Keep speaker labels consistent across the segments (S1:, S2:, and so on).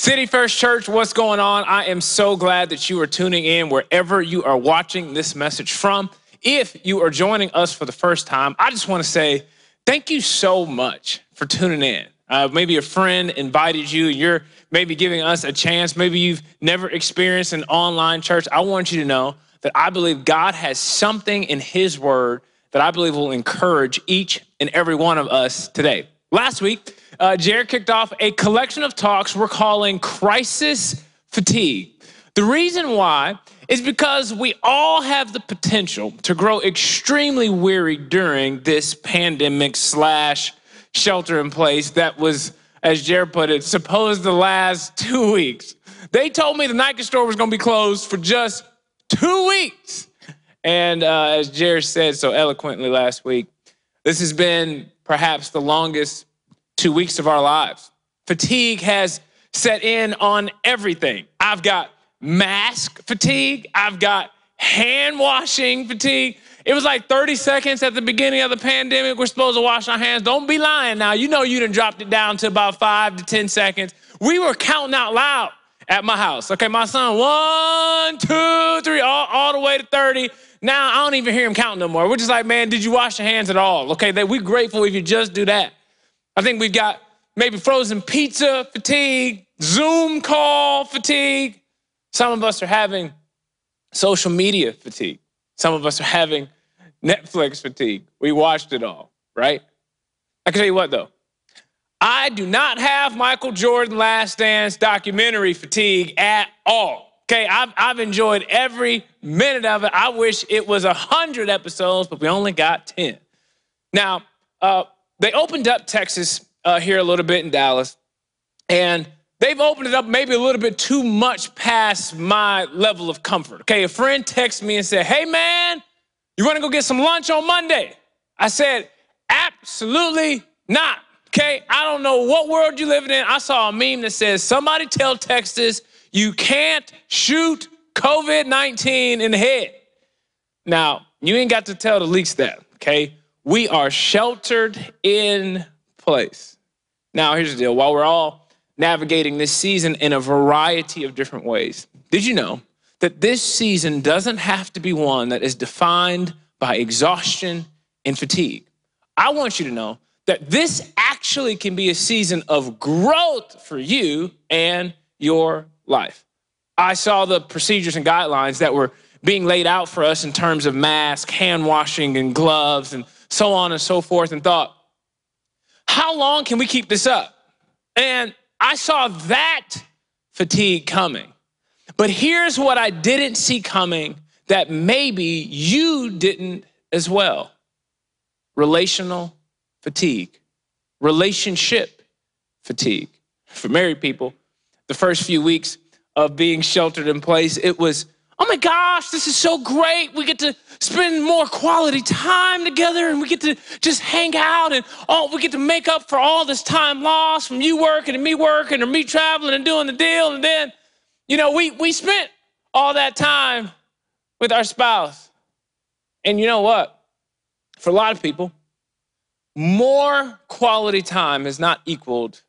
S1: City First Church, what's going on? I am so glad that you are tuning in wherever you are watching this message from. If you are joining us for the first time, I just want to say thank you so much for tuning in. Uh, maybe a friend invited you, and you're maybe giving us a chance. Maybe you've never experienced an online church. I want you to know that I believe God has something in His Word that I believe will encourage each and every one of us today. Last week, uh, Jared kicked off a collection of talks we're calling Crisis Fatigue. The reason why is because we all have the potential to grow extremely weary during this pandemic slash shelter in place that was, as Jared put it, supposed to last two weeks. They told me the Nike store was going to be closed for just two weeks. And uh, as Jared said so eloquently last week, this has been perhaps the longest two weeks of our lives. Fatigue has set in on everything. I've got mask fatigue, I've got hand washing fatigue. It was like 30 seconds at the beginning of the pandemic. We're supposed to wash our hands. Don't be lying now. You know you done dropped it down to about five to 10 seconds. We were counting out loud at my house. Okay, my son, one, two, three, all, all the way to 30. Now I don't even hear him counting no more. We're just like, man, did you wash your hands at all? Okay, we're grateful if you just do that. I think we've got maybe frozen pizza fatigue, Zoom call fatigue. Some of us are having social media fatigue. Some of us are having Netflix fatigue. We watched it all, right? I can tell you what though. I do not have Michael Jordan Last Dance documentary fatigue at all. Okay, I've, I've enjoyed every minute of it. I wish it was 100 episodes, but we only got 10. Now, uh, they opened up Texas uh, here a little bit in Dallas, and they've opened it up maybe a little bit too much past my level of comfort. Okay, a friend texted me and said, Hey man, you wanna go get some lunch on Monday? I said, Absolutely not. Okay, I don't know what world you're living in. I saw a meme that says, Somebody tell Texas you can't shoot COVID 19 in the head. Now, you ain't got to tell the leaks that, okay? We are sheltered in place. Now, here's the deal while we're all navigating this season in a variety of different ways, did you know that this season doesn't have to be one that is defined by exhaustion and fatigue? I want you to know that this actually can be a season of growth for you and your life. I saw the procedures and guidelines that were being laid out for us in terms of mask, hand washing, and gloves, and so on and so forth, and thought, how long can we keep this up? And I saw that fatigue coming. But here's what I didn't see coming that maybe you didn't as well relational fatigue, relationship fatigue. For married people, the first few weeks of being sheltered in place, it was, oh my gosh, this is so great. We get to spend more quality time together and we get to just hang out and oh, we get to make up for all this time lost from you working and me working or me traveling and doing the deal. And then, you know, we, we spent all that time with our spouse. And you know what? For a lot of people, more quality time has not equaled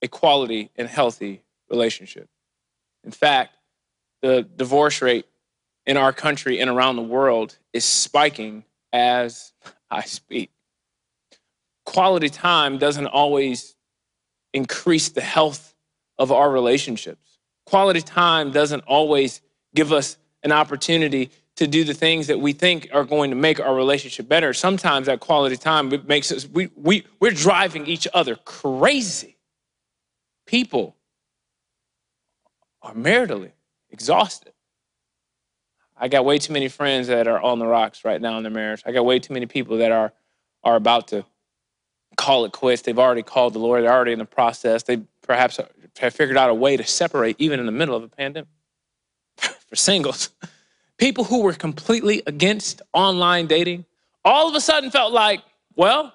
S1: a quality and healthy relationship. In fact, the divorce rate in our country and around the world is spiking as I speak. Quality time doesn't always increase the health of our relationships. Quality time doesn't always give us an opportunity to do the things that we think are going to make our relationship better. Sometimes that quality time makes us, we, we, we're driving each other crazy. People are maritally exhausted. I got way too many friends that are on the rocks right now in their marriage. I got way too many people that are are about to call it quits. They've already called the Lord. They're already in the process. They perhaps have figured out a way to separate even in the middle of a pandemic. For singles, people who were completely against online dating all of a sudden felt like, well,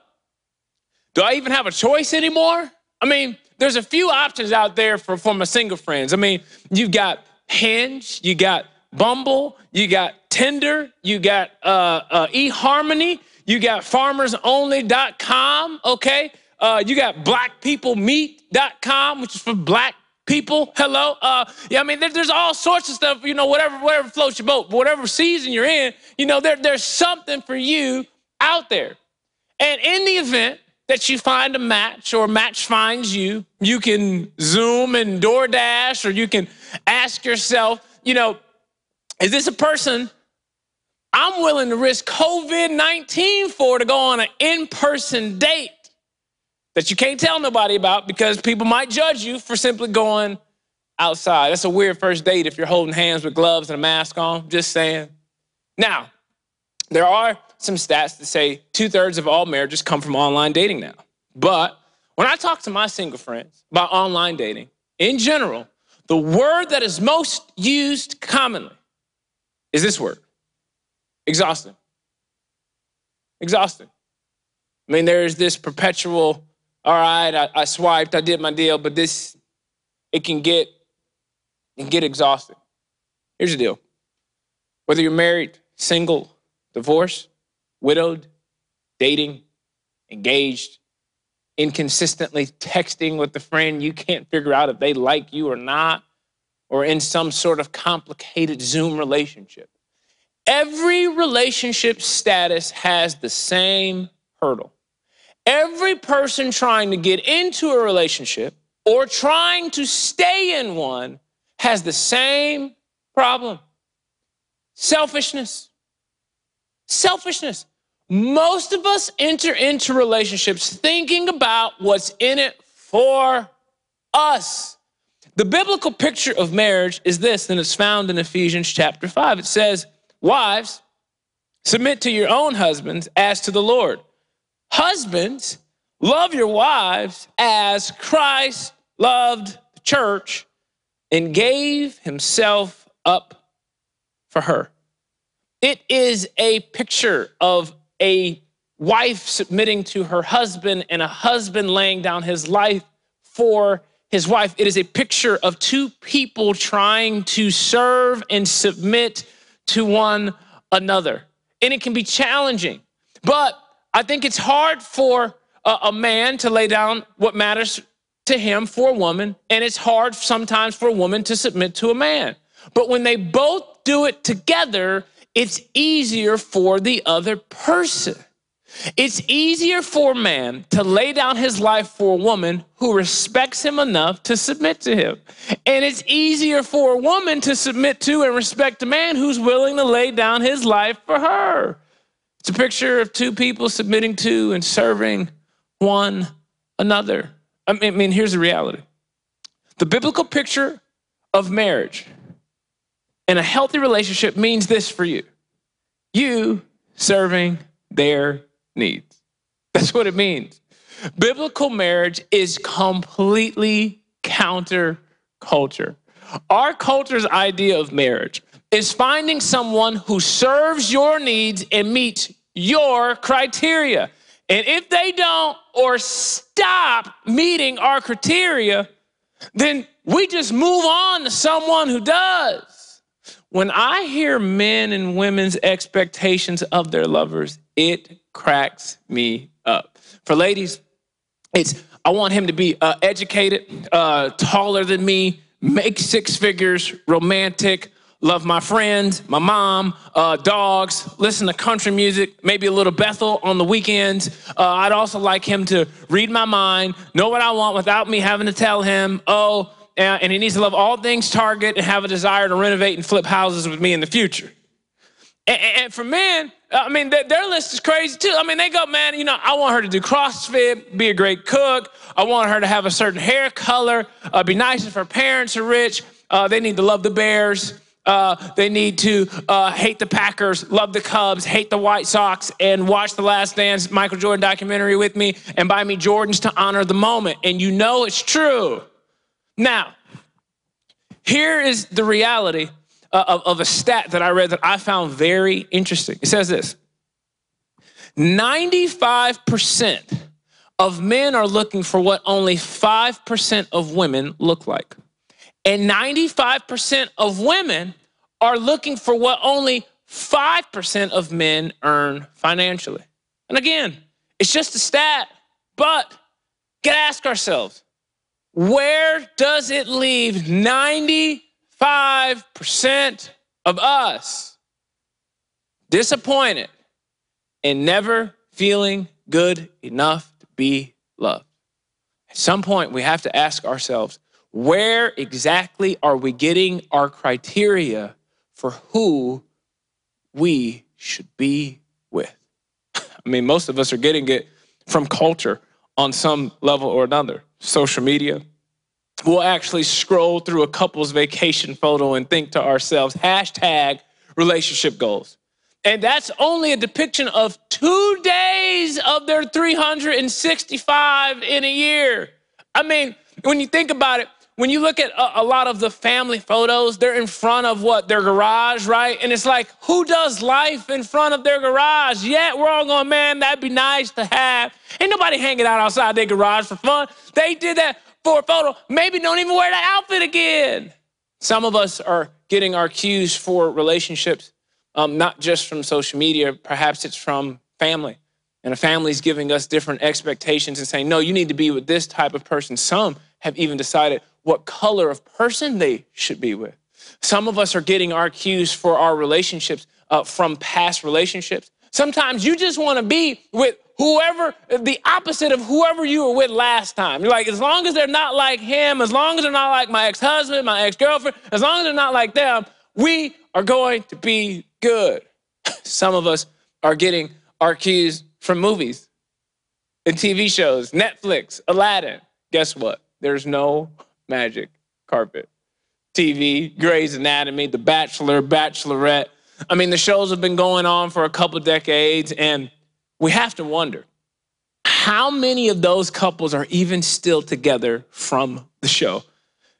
S1: do I even have a choice anymore? I mean, there's a few options out there for, for my single friends. I mean, you've got Hinge, you got Bumble, you got Tinder, you got uh, uh, eHarmony, you got farmersonly.com, okay? Uh, you got blackpeoplemeet.com, which is for black people. Hello. Uh, yeah, I mean, there, there's all sorts of stuff, you know, whatever, whatever floats your boat, whatever season you're in, you know, there, there's something for you out there. And in the event that you find a match or a match finds you, you can Zoom and DoorDash, or you can ask yourself, you know, is this a person I'm willing to risk COVID 19 for to go on an in person date that you can't tell nobody about because people might judge you for simply going outside? That's a weird first date if you're holding hands with gloves and a mask on, just saying. Now, there are some stats that say two thirds of all marriages come from online dating now. But when I talk to my single friends about online dating, in general, the word that is most used commonly is this word exhausting. Exhausting. I mean, there's this perpetual, all right, I, I swiped, I did my deal, but this, it can get, it can get exhausting. Here's the deal whether you're married, single, divorced, widowed, dating, engaged, inconsistently texting with a friend you can't figure out if they like you or not, or in some sort of complicated Zoom relationship. Every relationship status has the same hurdle. Every person trying to get into a relationship or trying to stay in one has the same problem selfishness. Selfishness. Most of us enter into relationships thinking about what's in it for us. The biblical picture of marriage is this, and it's found in Ephesians chapter 5. It says, Wives, submit to your own husbands as to the Lord. Husbands, love your wives as Christ loved the church and gave himself up for her. It is a picture of a wife submitting to her husband and a husband laying down his life for his wife. It is a picture of two people trying to serve and submit to one another. And it can be challenging, but I think it's hard for a, a man to lay down what matters to him for a woman, and it's hard sometimes for a woman to submit to a man. But when they both do it together, it's easier for the other person. It's easier for a man to lay down his life for a woman who respects him enough to submit to him. And it's easier for a woman to submit to and respect a man who's willing to lay down his life for her. It's a picture of two people submitting to and serving one another. I mean, I mean here's the reality the biblical picture of marriage and a healthy relationship means this for you you serving their needs. That's what it means. Biblical marriage is completely counter culture. Our culture's idea of marriage is finding someone who serves your needs and meets your criteria. And if they don't or stop meeting our criteria, then we just move on to someone who does. When I hear men and women's expectations of their lovers, it cracks me up. For ladies, it's I want him to be uh, educated, uh, taller than me, make six figures, romantic, love my friends, my mom, uh, dogs, listen to country music, maybe a little Bethel on the weekends. Uh, I'd also like him to read my mind, know what I want without me having to tell him, oh, and he needs to love all things Target and have a desire to renovate and flip houses with me in the future. And, for men, I mean, their list is crazy too. I mean, they go, man, you know, I want her to do CrossFit, be a great cook. I want her to have a certain hair color, uh, be nice if her parents are rich. Uh, they need to love the Bears. Uh, they need to uh, hate the Packers, love the Cubs, hate the White Sox, and watch the Last Dance Michael Jordan documentary with me and buy me Jordans to honor the moment. And you know it's true. Now, here is the reality Uh, of, of a stat that I read that I found very interesting. It says this 95% of men are looking for what only 5% of women look like. And 95% of women are looking for what only 5% of men earn financially. And again, it's just a stat, but get ask ourselves where does it leave 95% of us? Disappointed and never feeling good enough to be loved. At some point, we have to ask ourselves where exactly are we getting our criteria for who we should be with? I mean, most of us are getting it from culture on some level or another. Social media. We'll actually scroll through a couple's vacation photo and think to ourselves, hashtag relationship goals. And that's only a depiction of two days of their 365 in a year. I mean, when you think about it, when you look at a, a, lot of the family photos, they're in front of what? Their garage, right? And it's like, who does life in front of their garage? Yet we're all going, man, that'd be nice to have. Ain't nobody hanging out outside their garage for fun. They did that for a photo. Maybe don't even wear that outfit again. Some of us are getting our cues for relationships, um, not just from social media, perhaps it's from family. And a family's giving us different expectations and saying, no, you need to be with this type of person. Some have even decided what color of person they should be with. Some of us are getting our cues for our relationships uh, from past relationships. Sometimes you just want to be with whoever, the opposite of whoever you were with last time. You're like, as long as they're not like him, as long as they're not like my ex husband, my ex girlfriend, as long as they're not like them, we are going to be good. Some of us are getting our cues from movies and TV shows, Netflix, Aladdin. Guess what? There's no magic carpet. TV, Grey's Anatomy, The Bachelor, Bachelorette. I mean, the shows have been going on for a couple decades, and we have to wonder how many of those couples are even still together from the show?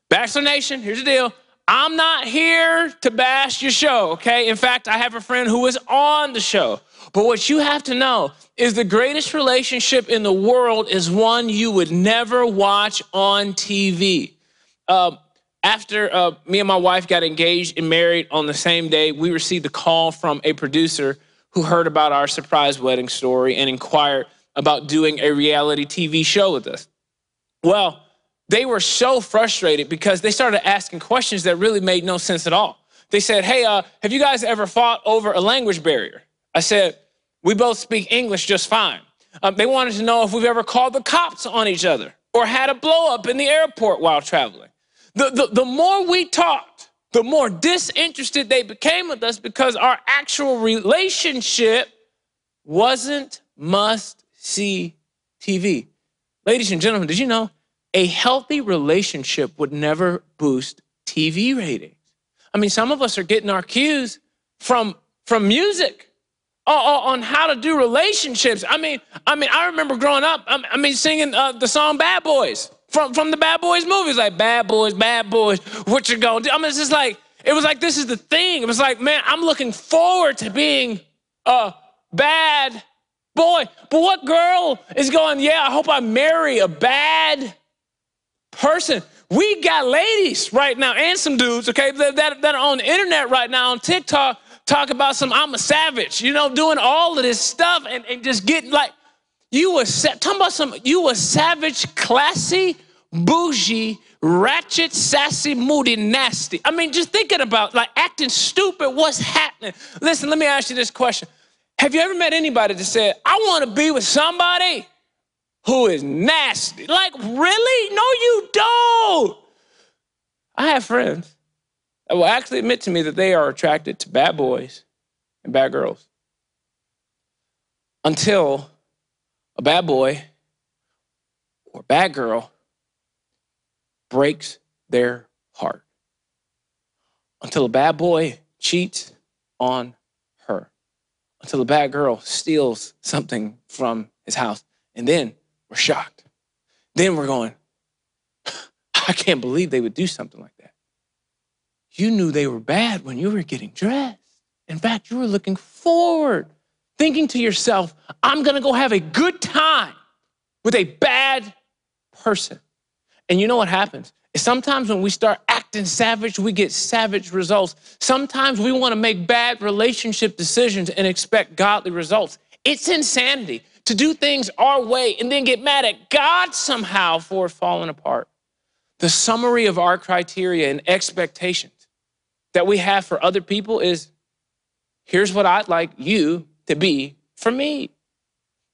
S1: Bachelor Nation, here's the deal. I'm not here to bash your show, okay? In fact, I have a friend who is on the show. But what you have to know is the greatest relationship in the world is one you would never watch on TV. Uh, after uh, me and my wife got engaged and married on the same day, we received a call from a producer who heard about our surprise wedding story and inquired about doing a reality TV show with us. Well, they were so frustrated because they started asking questions that really made no sense at all. They said, Hey, uh, have you guys ever fought over a language barrier? I said, We both speak English just fine. Um, they wanted to know if we've ever called the cops on each other or had a blow up in the airport while traveling. The, the, the more we talked, the more disinterested they became with us because our actual relationship wasn't must see TV. Ladies and gentlemen, did you know a healthy relationship would never boost TV ratings? I mean, some of us are getting our cues from, from music on how to do relationships. I mean, I mean, I remember growing up. I mean, singing uh, the song "Bad Boys." From, from the Bad Boys movies, like Bad Boys, Bad Boys, what you gonna do? I mean, it's just like, it was like, this is the thing. It was like, man, I'm looking forward to being a bad boy. But what girl is going, yeah, I hope I marry a bad person? We got ladies right now and some dudes, okay, that, that, that are on the internet right now on TikTok talk about some I'm a savage, you know, doing all of this stuff and, and just getting like, you were talking about some. You were savage, classy, bougie, ratchet, sassy, moody, nasty. I mean, just thinking about like acting stupid. What's happening? Listen, let me ask you this question: Have you ever met anybody that said, "I want to be with somebody who is nasty"? Like, really? No, you don't. I have friends that will actually admit to me that they are attracted to bad boys and bad girls until a bad boy or bad girl breaks their heart until a bad boy cheats on her, until a bad girl steals something from his house. And then we're shocked. Then we're going, I can't believe they would do something like that. You knew they were bad when you were getting dressed. In fact, you were looking forward thinking to yourself, I'm gonna go have a good time with a bad person. And you know what happens? Sometimes when we start acting savage, we get savage results. Sometimes we wanna make bad relationship decisions and expect godly results. It's insanity to do things our way and then get mad at God somehow for falling apart. The summary of our criteria and expectations that we have for other people is here's what I'd like you to be for me.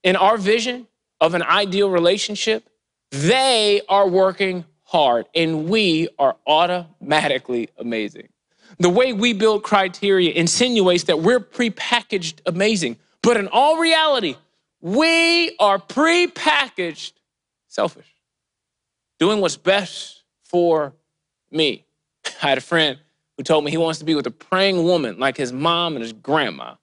S1: In our vision of an ideal relationship, they are working hard and we are automatically amazing. The way we build criteria insinuates that we're prepackaged amazing. But in all reality, we are prepackaged selfish, doing what's best for me. I had a friend who told me he wants to be with a praying woman like his mom and his grandma.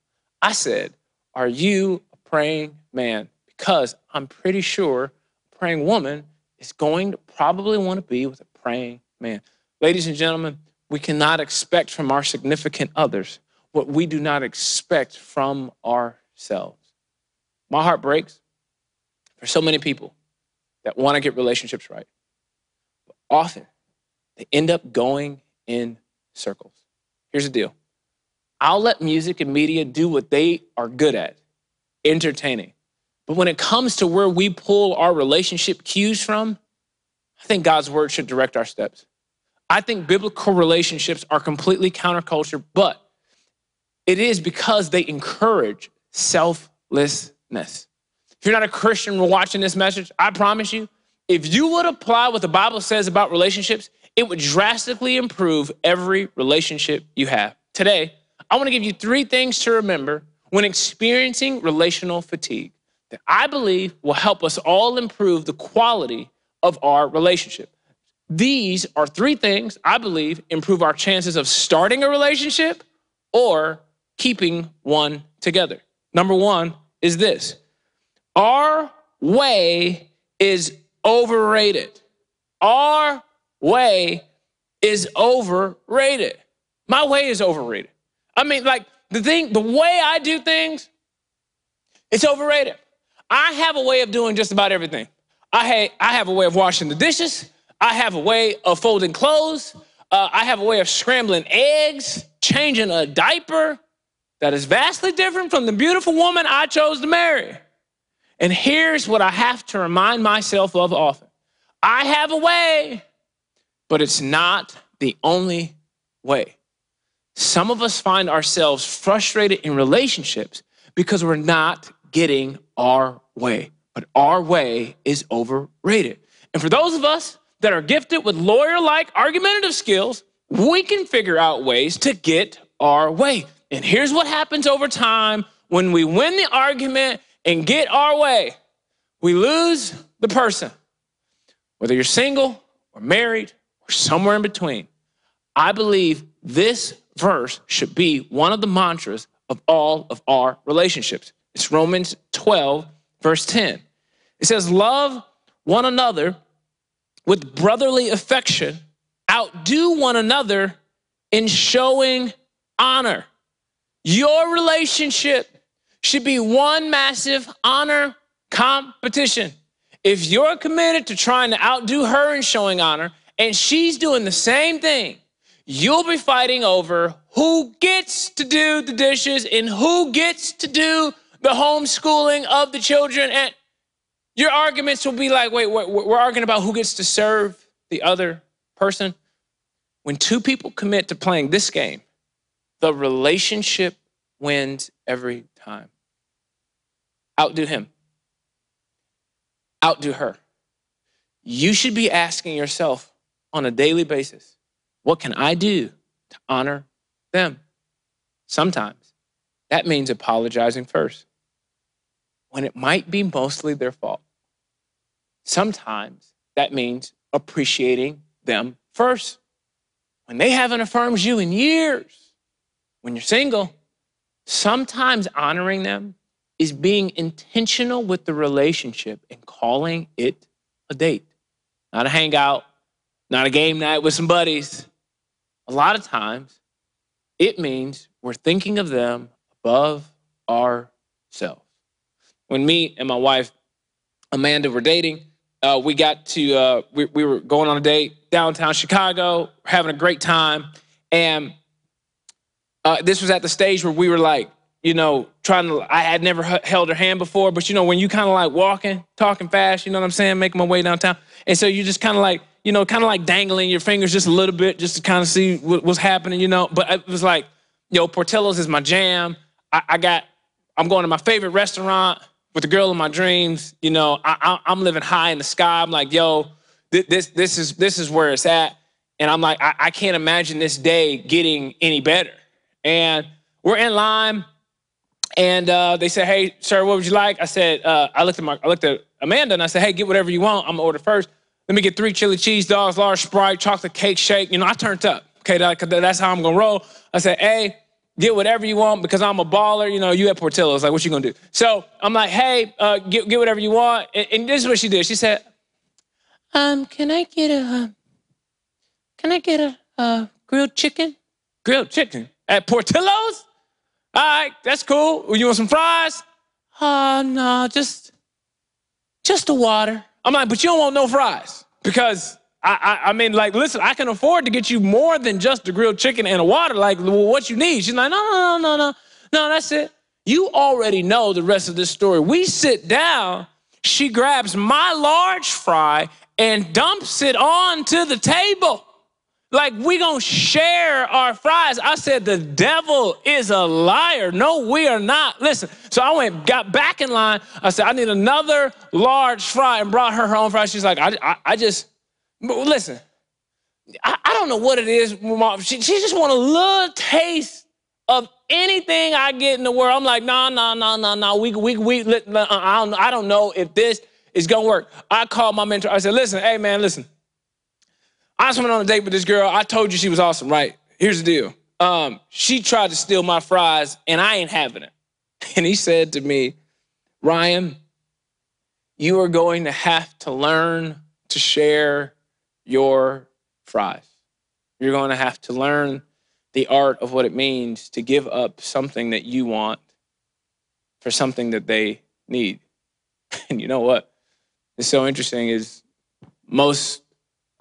S1: I said, Are you a praying man? Because I'm pretty sure a praying woman is going to probably want to be with a praying man. Ladies and gentlemen, we cannot expect from our significant others what we do not expect from ourselves. My heart breaks for so many people that want to get relationships right. But often they end up going in circles. Here's the deal I'll let music and media do what they are good at entertaining. But when it comes to where we pull our relationship cues from, I think God's word should direct our steps. I think biblical relationships are completely counterculture, but it is because they encourage selflessness. If you're not a Christian watching this message, I promise you, if you would apply what the Bible says about relationships, it would drastically improve every relationship you have. Today, I want to give you three things to remember when experiencing relational fatigue that I believe will help us all improve the quality of our relationship. These are three things I believe improve our chances of starting a relationship or keeping one together. Number one is this our way is overrated. Our way is overrated. My way is overrated. I mean, like the thing, the way I do things, it's overrated. I have a way of doing just about everything. I, ha- I have a way of washing the dishes. I have a way of folding clothes. Uh, I have a way of scrambling eggs, changing a diaper that is vastly different from the beautiful woman I chose to marry. And here's what I have to remind myself of often I have a way, but it's not the only way. Some of us find ourselves frustrated in relationships because we're not getting our way but our way is overrated. And for those of us that are gifted with lawyer like argumentative skills, we can figure out ways to get our way. And here's what happens over time when we win the argument and get our way we lose the person. Whether you're single or married or somewhere in between, I believe this verse should be one of the mantras of all of our relationships. It's Romans 12, verse 10. It says, Love one another with brotherly affection, outdo one another in showing honor. Your relationship should be one massive honor competition. If you're committed to trying to outdo her in showing honor, and she's doing the same thing, you'll be fighting over who gets to do the dishes and who gets to do the homeschooling of the children. And your arguments will be like, wait, we're, we're arguing about who gets to serve the other person. When two people commit to playing this game, the relationship wins every time. Outdo him, outdo her. You should be asking yourself on a daily basis what can I do to honor them? Sometimes that means apologizing first when it might be mostly their fault. Sometimes that means appreciating them first. When they haven't affirmed you in years, when you're single, sometimes honoring them is being intentional with the relationship and calling it a date, not a hangout, not a game night with some buddies. A lot of times, it means we're thinking of them above ourselves when me and my wife Amanda were dating, uh, we got to uh, we, we were going on a date downtown Chicago, having a great time, and uh, this was at the stage where we were like, you know, trying to. I had never held her hand before, but you know, when you kind of like walking, talking fast, you know what I'm saying, making my way downtown, and so you just kind of like you know, kind of like dangling your fingers just a little bit just to kind of see what, what's happening, you know. But it was like, yo, Portillo's is my jam. I, I got, I'm going to my favorite restaurant with the girl of my dreams. You know, I, am living high in the sky. I'm like, yo, this, this, this is this is where it's at. And I'm like, I, I can't imagine this day getting any better. And we're in line, and uh, they said, "Hey, sir, what would you like?" I said, uh, "I looked at my, I looked at Amanda, and I said, "Hey, get whatever you want. I'm gonna order first. Let me get three chili cheese dogs, large Sprite, chocolate cake shake. You know, I turned up. Okay, that, that's how I'm gonna roll. I said, "Hey, get whatever you want because I'm a baller. You know, you at Portillo's. Like, what you gonna do?" So I'm like, "Hey, uh, get get whatever you want." And, and, this is what she did. She said, "Um, can I get a, uh, can I get a, a grilled chicken? Grilled chicken at Portillo's?" All right, that's cool. You want some fries? Uh, no, just, just the water. I'm like, but you don't want no fries because I, I, I, mean, like, listen, I can afford to get you more than just the grilled chicken and a water. Like, what you need? She's like, no, no, no, no, no, no, that's it. You already know the rest of this story. We sit down. She grabs my large fry and dumps it onto the table. Like we gonna share our fries. I said the devil is a liar. No, we are not. Listen. So I went, got back in line. I said I need another large fry, and brought her her own fries. She's like, I, I, I just listen. I, I, don't know what it is. She, she just want a little taste of anything I get in the world. I'm like, no, no, no, no, no. We, we, we. Uh, I don't, I don't know if this is gonna work. I called my mentor. I said, listen, hey man, listen. I just went on a date with this girl. I told you she was awesome, right? Here's the deal. Um, she tried to steal my fries, and I ain't having it. And he said to me, Ryan, you are going to have to learn to share your fries. You're going to have to learn the art of what it means to give up something that you want for something that they need. And you know what? It's so interesting is most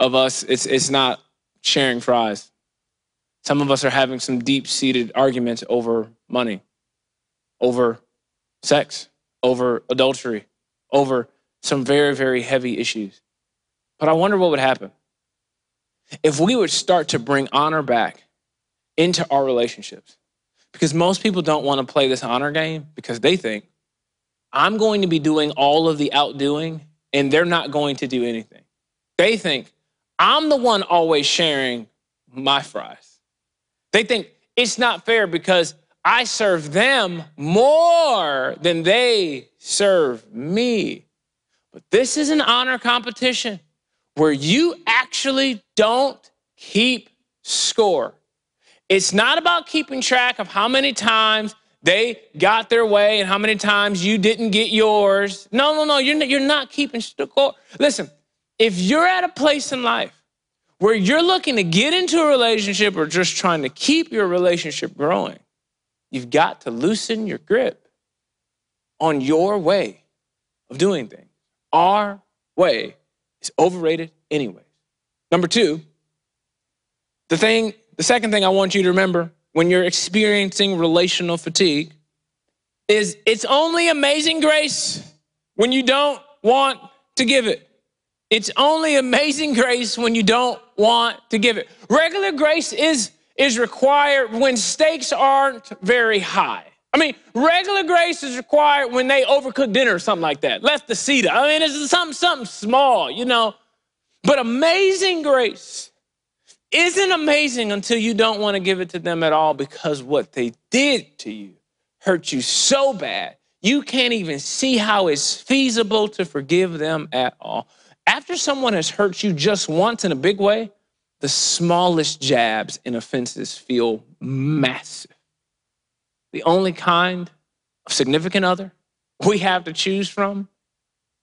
S1: of us, it's, it's not sharing fries. Some of us are having some deep seated arguments over money, over sex, over adultery, over some very, very heavy issues. But I wonder what would happen if we would start to bring honor back into our relationships. Because most people don't want to play this honor game because they think, I'm going to be doing all of the outdoing and they're not going to do anything. They think, I'm the one always sharing my fries. They think it's not fair because I serve them more than they serve me. But this is an honor competition where you actually don't keep score. It's not about keeping track of how many times they got their way and how many times you didn't get yours. No, no, no, you're you're not keeping score. Listen, if you're at a place in life where you're looking to get into a relationship or just trying to keep your relationship growing, you've got to loosen your grip on your way of doing things. Our way is overrated anyways. Number two, the thing, the second thing I want you to remember when you're experiencing relational fatigue is it's only amazing grace when you don't want to give it. It's only amazing grace when you don't want to give it. Regular grace is, is required when stakes aren't very high. I mean, regular grace is required when they overcook dinner or something like that. Left the seat. I mean, it's something, something small, you know. But amazing grace isn't amazing until you don't want to give it to them at all because what they did to you hurt you so bad, you can't even see how it's feasible to forgive them at all. After someone has hurt you just once in a big way, the smallest jabs and offenses feel massive. The only kind of significant other we have to choose from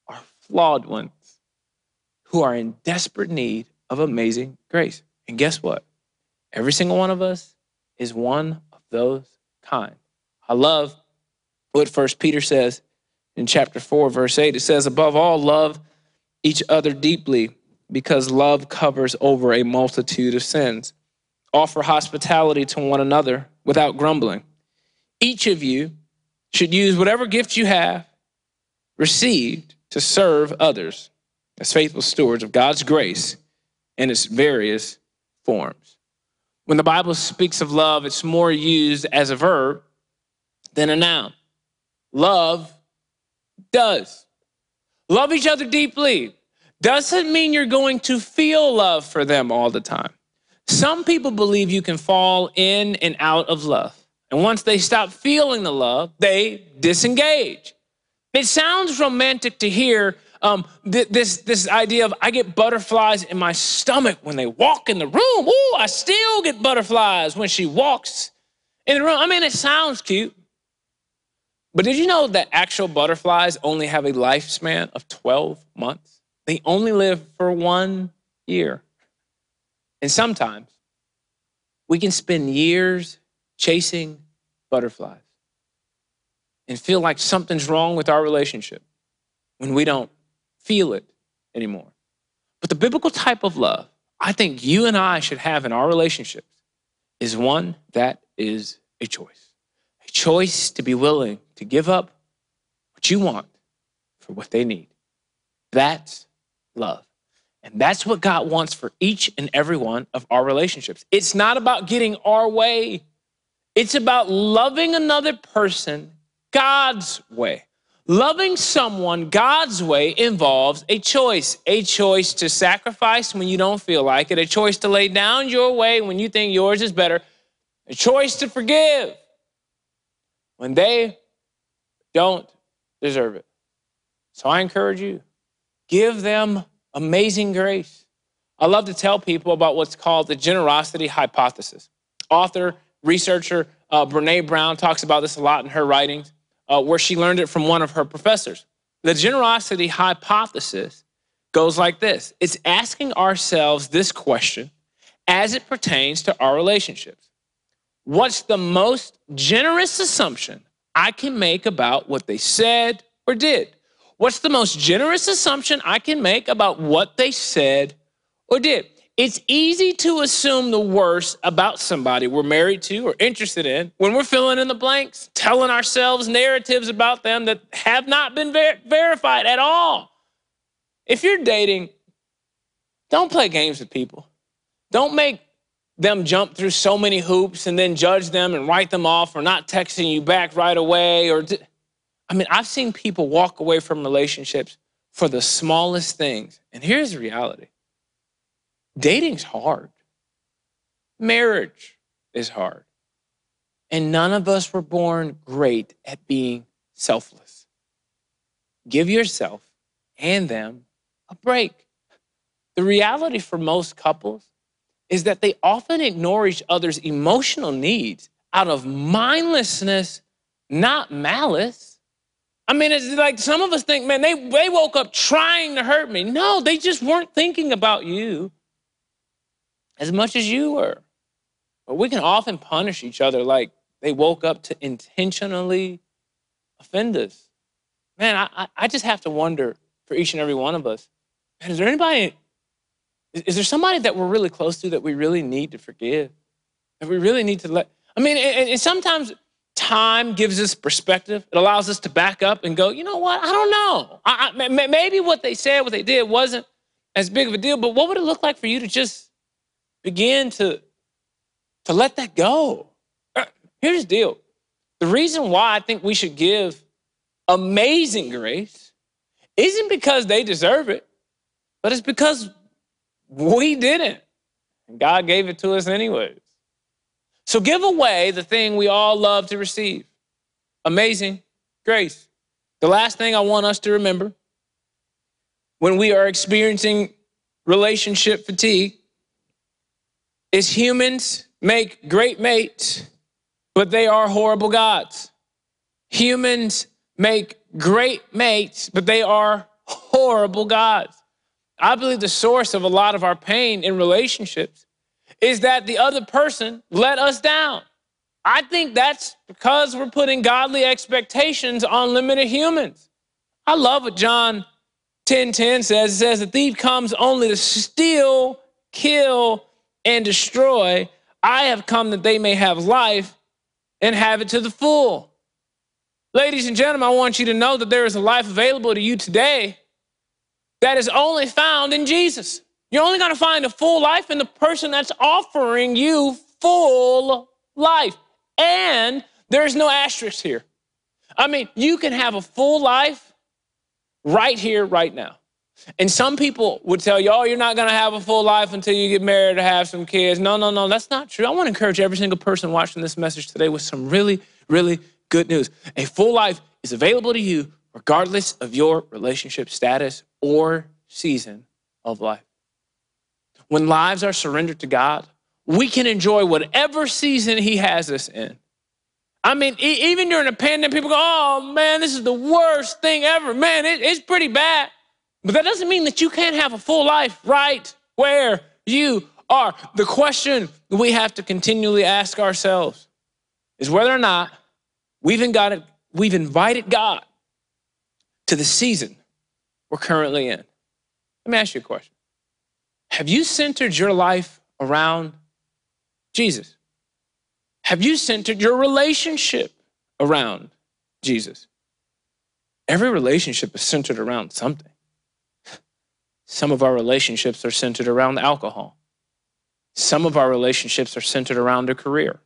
S1: are flawed ones who are in desperate need of amazing grace. And guess what? Every single one of us is one of those kind. I love what First Peter says in chapter 4, verse 8. It says, Above all, love each other deeply because love covers over a multitude of sins. Offer hospitality to one another without grumbling. Each of you should use whatever gift you have received to serve others as faithful stewards of God's grace in its various forms. When the Bible speaks of love, it's more used as a verb than a noun. Love does. Love each other deeply doesn't mean you're going to feel love for them all the time. Some people believe you can fall in and out of love. And once they stop feeling the love, they disengage. It sounds romantic to hear um, th- this, this idea of I get butterflies in my stomach when they walk in the room. Ooh, I still get butterflies when she walks in the room. I mean, it sounds cute. But did you know that actual butterflies only have a lifespan of 12 months? They only live for one year. And sometimes we can spend years chasing butterflies and feel like something's wrong with our relationship when we don't feel it anymore. But the biblical type of love I think you and I should have in our relationships is one that is a choice. A choice to be willing to give up what you want for what they need. That's love. And that's what God wants for each and every one of our relationships. It's not about getting our way, it's about loving another person God's way. Loving someone God's way involves a choice a choice to sacrifice when you don't feel like it, a choice to lay down your way when you think yours is better, a choice to forgive when they don't deserve it. So I encourage you give them amazing grace. I love to tell people about what's called the generosity hypothesis. Author, researcher uh, Brene Brown talks about this a lot in her writings uh, where she learned it from one of her professors. The generosity hypothesis goes like this it's asking ourselves this question as it pertains to our relationships What's the most generous assumption I can make about what they said or did? What's the most generous assumption I can make about what they said or did? It's easy to assume the worst about somebody we're married to or interested in when we're filling in the blanks, telling ourselves narratives about them that have not been ver- verified at all. If you're dating, don't play games with people. Don't make them jump through so many hoops and then judge them and write them off or not texting you back right away or I mean, I've seen people walk away from relationships for the smallest things. And here's the reality Dating's hard. Marriage is hard. And none of us were born great at being selfless. Give yourself and them a break. The reality for most couples is that they often ignore each other's emotional needs out of mindlessness, not malice. I mean, it's like some of us think, man, they, they woke up trying to hurt me. No, they just weren't thinking about you as much as you were. But we can often punish each other like they woke up to intentionally offend us. Man, I, I just have to wonder for each and every one of us, man, is there anybody, is, there somebody that we're really close to that we really need to forgive? That we really need to let, I mean, and, and sometimes time gives us perspective. It allows us to back up and go, you know what? I don't know. Maybe what they said, what they did wasn't as big of a deal, but what would it look like for you to just begin to, to let that go. Uh, here's the deal the reason why I think we should give amazing grace isn't because they deserve it, but it's because we didn't. And God gave it to us anyways. So give away the thing we all love to receive amazing grace. The last thing I want us to remember when we are experiencing relationship fatigue is humans make great mates, but they are horrible gods. Humans make great mates, but they are horrible gods. I believe the source of a lot of our pain in relationships is that the other person let us down. I think that's because we're putting godly expectations on limited humans. I love what John 10 10 says. It says, The thief comes only to steal, kill, and destroy. I have come that they may have life and have it to the full. Ladies and gentlemen, I want you to know that there is a life available to you today that is only found in Jesus. You're only going to find a full life in the person that's offering you full life. And there's no asterisk here. I mean, you can have a full life right here, right now. And some people would tell you, oh, you're not going to have a full life until you get married or have some kids. No, no, no, that's not true. I want to encourage every single person watching this message today with some really, really good news. A full life is available to you regardless of your relationship status or season of life. When lives are surrendered to God, we can enjoy whatever season He has us in. I mean, e- even during a pandemic, people go, oh man, this is the worst thing ever. Man, it, it's pretty bad. But that doesn't mean that you can't have a full life right where you are. The question we have to continually ask ourselves is whether or not we've invited, we've invited God to the season we're currently in. Let me ask you a question. Have you centered your life around Jesus? Have you centered your relationship around Jesus? Every relationship is centered around something. Some of our relationships are centered around alcohol. Some of our relationships are centered around a career.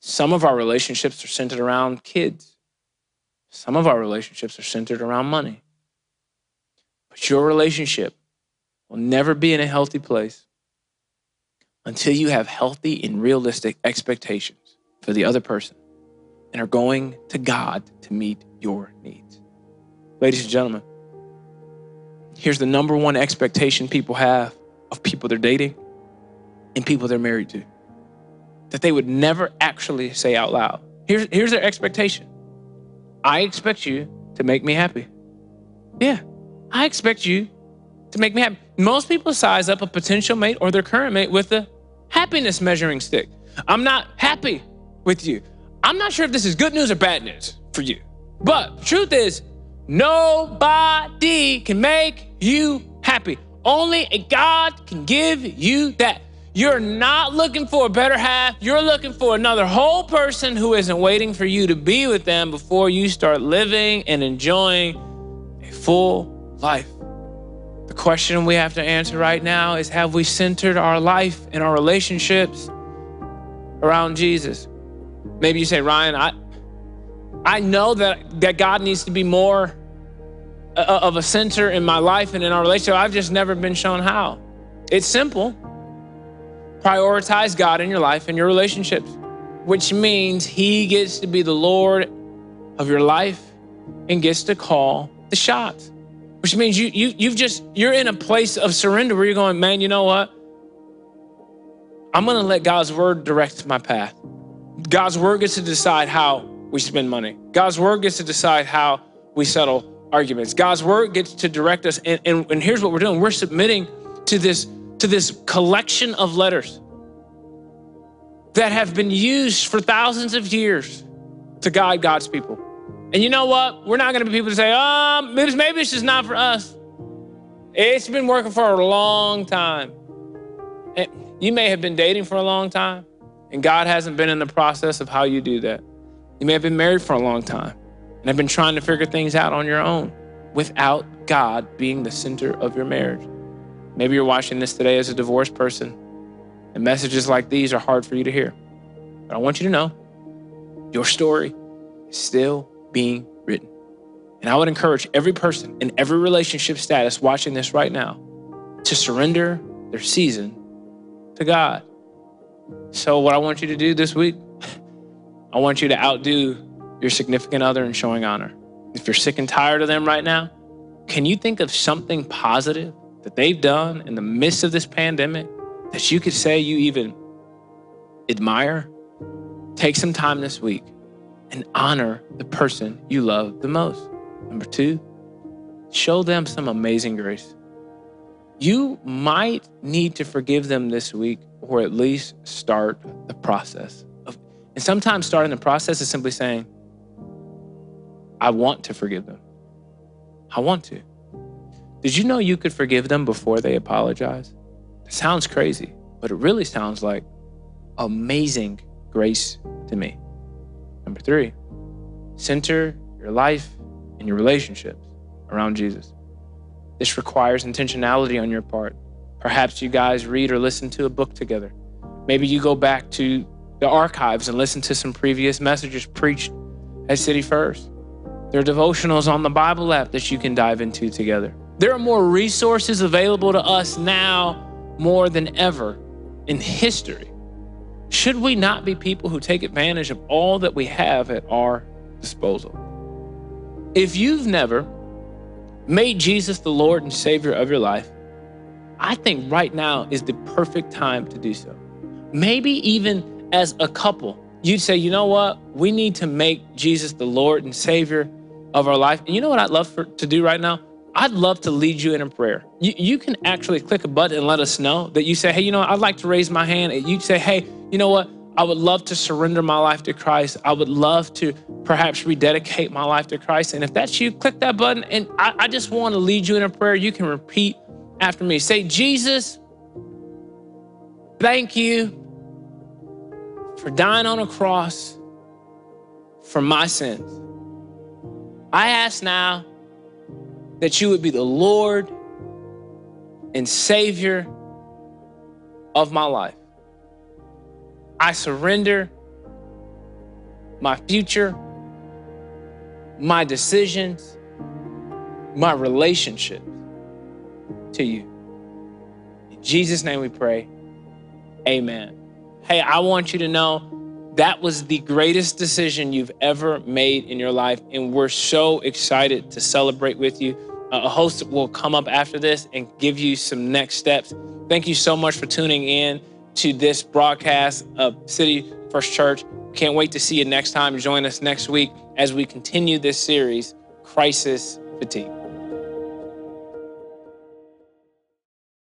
S1: Some of our relationships are centered around kids. Some of our relationships are centered around money. But your relationship will never be in a healthy place until you have healthy and realistic expectations for the other person and are going to God to meet your needs. Ladies and gentlemen, Here's the number one expectation people have of people they're dating and people they're married to that they would never actually say out loud. Here's, here's their expectation I expect you to make me happy. Yeah, I expect you to make me happy. Most people size up a potential mate or their current mate with a happiness measuring stick. I'm not happy with you. I'm not sure if this is good news or bad news for you. But truth is, nobody can make you happy. Only a God can give you that. You're not looking for a better half. You're looking for another whole person who isn't waiting for you to be with them before you start living and enjoying a full life. The question we have to answer right now is Have we centered our life and our relationships around Jesus? Maybe you say, Ryan, I, I know that, that God needs to be more uh, uh, of a center in my life and in our relationship. I've just never been shown how. It's simple. Prioritize God in your life and your relationships, which means He gets to be the Lord of your life and gets to call the shots. Which means you you you've just you're in a place of surrender where you're going, man, you know what? I'm gonna let God's word direct my path. God's word gets to decide how we spend money. God's word gets to decide how we settle arguments. God's word gets to direct us. And, and, and here's what we're doing. We're submitting to this, to this collection of letters that have been used for thousands of years to guide God's people. And you know what? We're not going to be people to say, um, maybe, maybe it's just not for us. It's been working for a long time. And you may have been dating for a long time, and God hasn't been in the process of how you do that. You may have been married for a long time, and have been trying to figure things out on your own without God being the center of your marriage. Maybe you're watching this today as a divorced person, and messages like these are hard for you to hear. But I want you to know your story is still being written. And I would encourage every person in every relationship status watching this right now to surrender their season to God. So, what I want you to do this week, I want you to outdo your significant other in showing honor. If you're sick and tired of them right now, can you think of something positive that they've done in the midst of this pandemic that you could say you even admire? Take some time this week and honor the person you love the most. Number two, show them some amazing grace. You might need to forgive them this week or at least start the process. And sometimes starting the process is simply saying, I want to forgive them. I want to. Did you know you could forgive them before they apologize? It sounds crazy, but it really sounds like amazing grace to me. Number three, center your life and your relationships around Jesus. This requires intentionality on your part, Perhaps you guys read or listen to a book together. Maybe you go back to the archives and listen to some previous messages preached at City First. There are devotionals on the Bible app that you can dive into together. There are more resources available to us now more than ever in history. Should we not be people who take advantage of all that we have at our disposal? If you've never made Jesus the Lord and Savior of your life, I think right now is the perfect time to do so. Maybe even as a couple, you'd say, you know what? We need to make Jesus the Lord and Savior of our life. And you know what I'd love for, to do right now? I'd love to lead you in a prayer. You, you can actually click a button and let us know that you say, hey, you know, what? I'd like to raise my hand. And you say, hey, you know what? I would love to surrender my life to Christ. I would love to perhaps rededicate my life to Christ. And if that's you, click that button. And I, I just want to lead you in a prayer. You can repeat after me. Say, Jesus, thank you for dying on a cross for my sins. I ask now that you would be the Lord and Savior of my life. I surrender my future, my decisions, my relationships to you. In Jesus' name we pray. Amen. Hey, I want you to know that was the greatest decision you've ever made in your life. And we're so excited to celebrate with you. A host will come up after this and give you some next steps. Thank you so much for tuning in to this broadcast of City First Church. Can't wait to see you next time. Join us next week as we continue this series, Crisis Fatigue.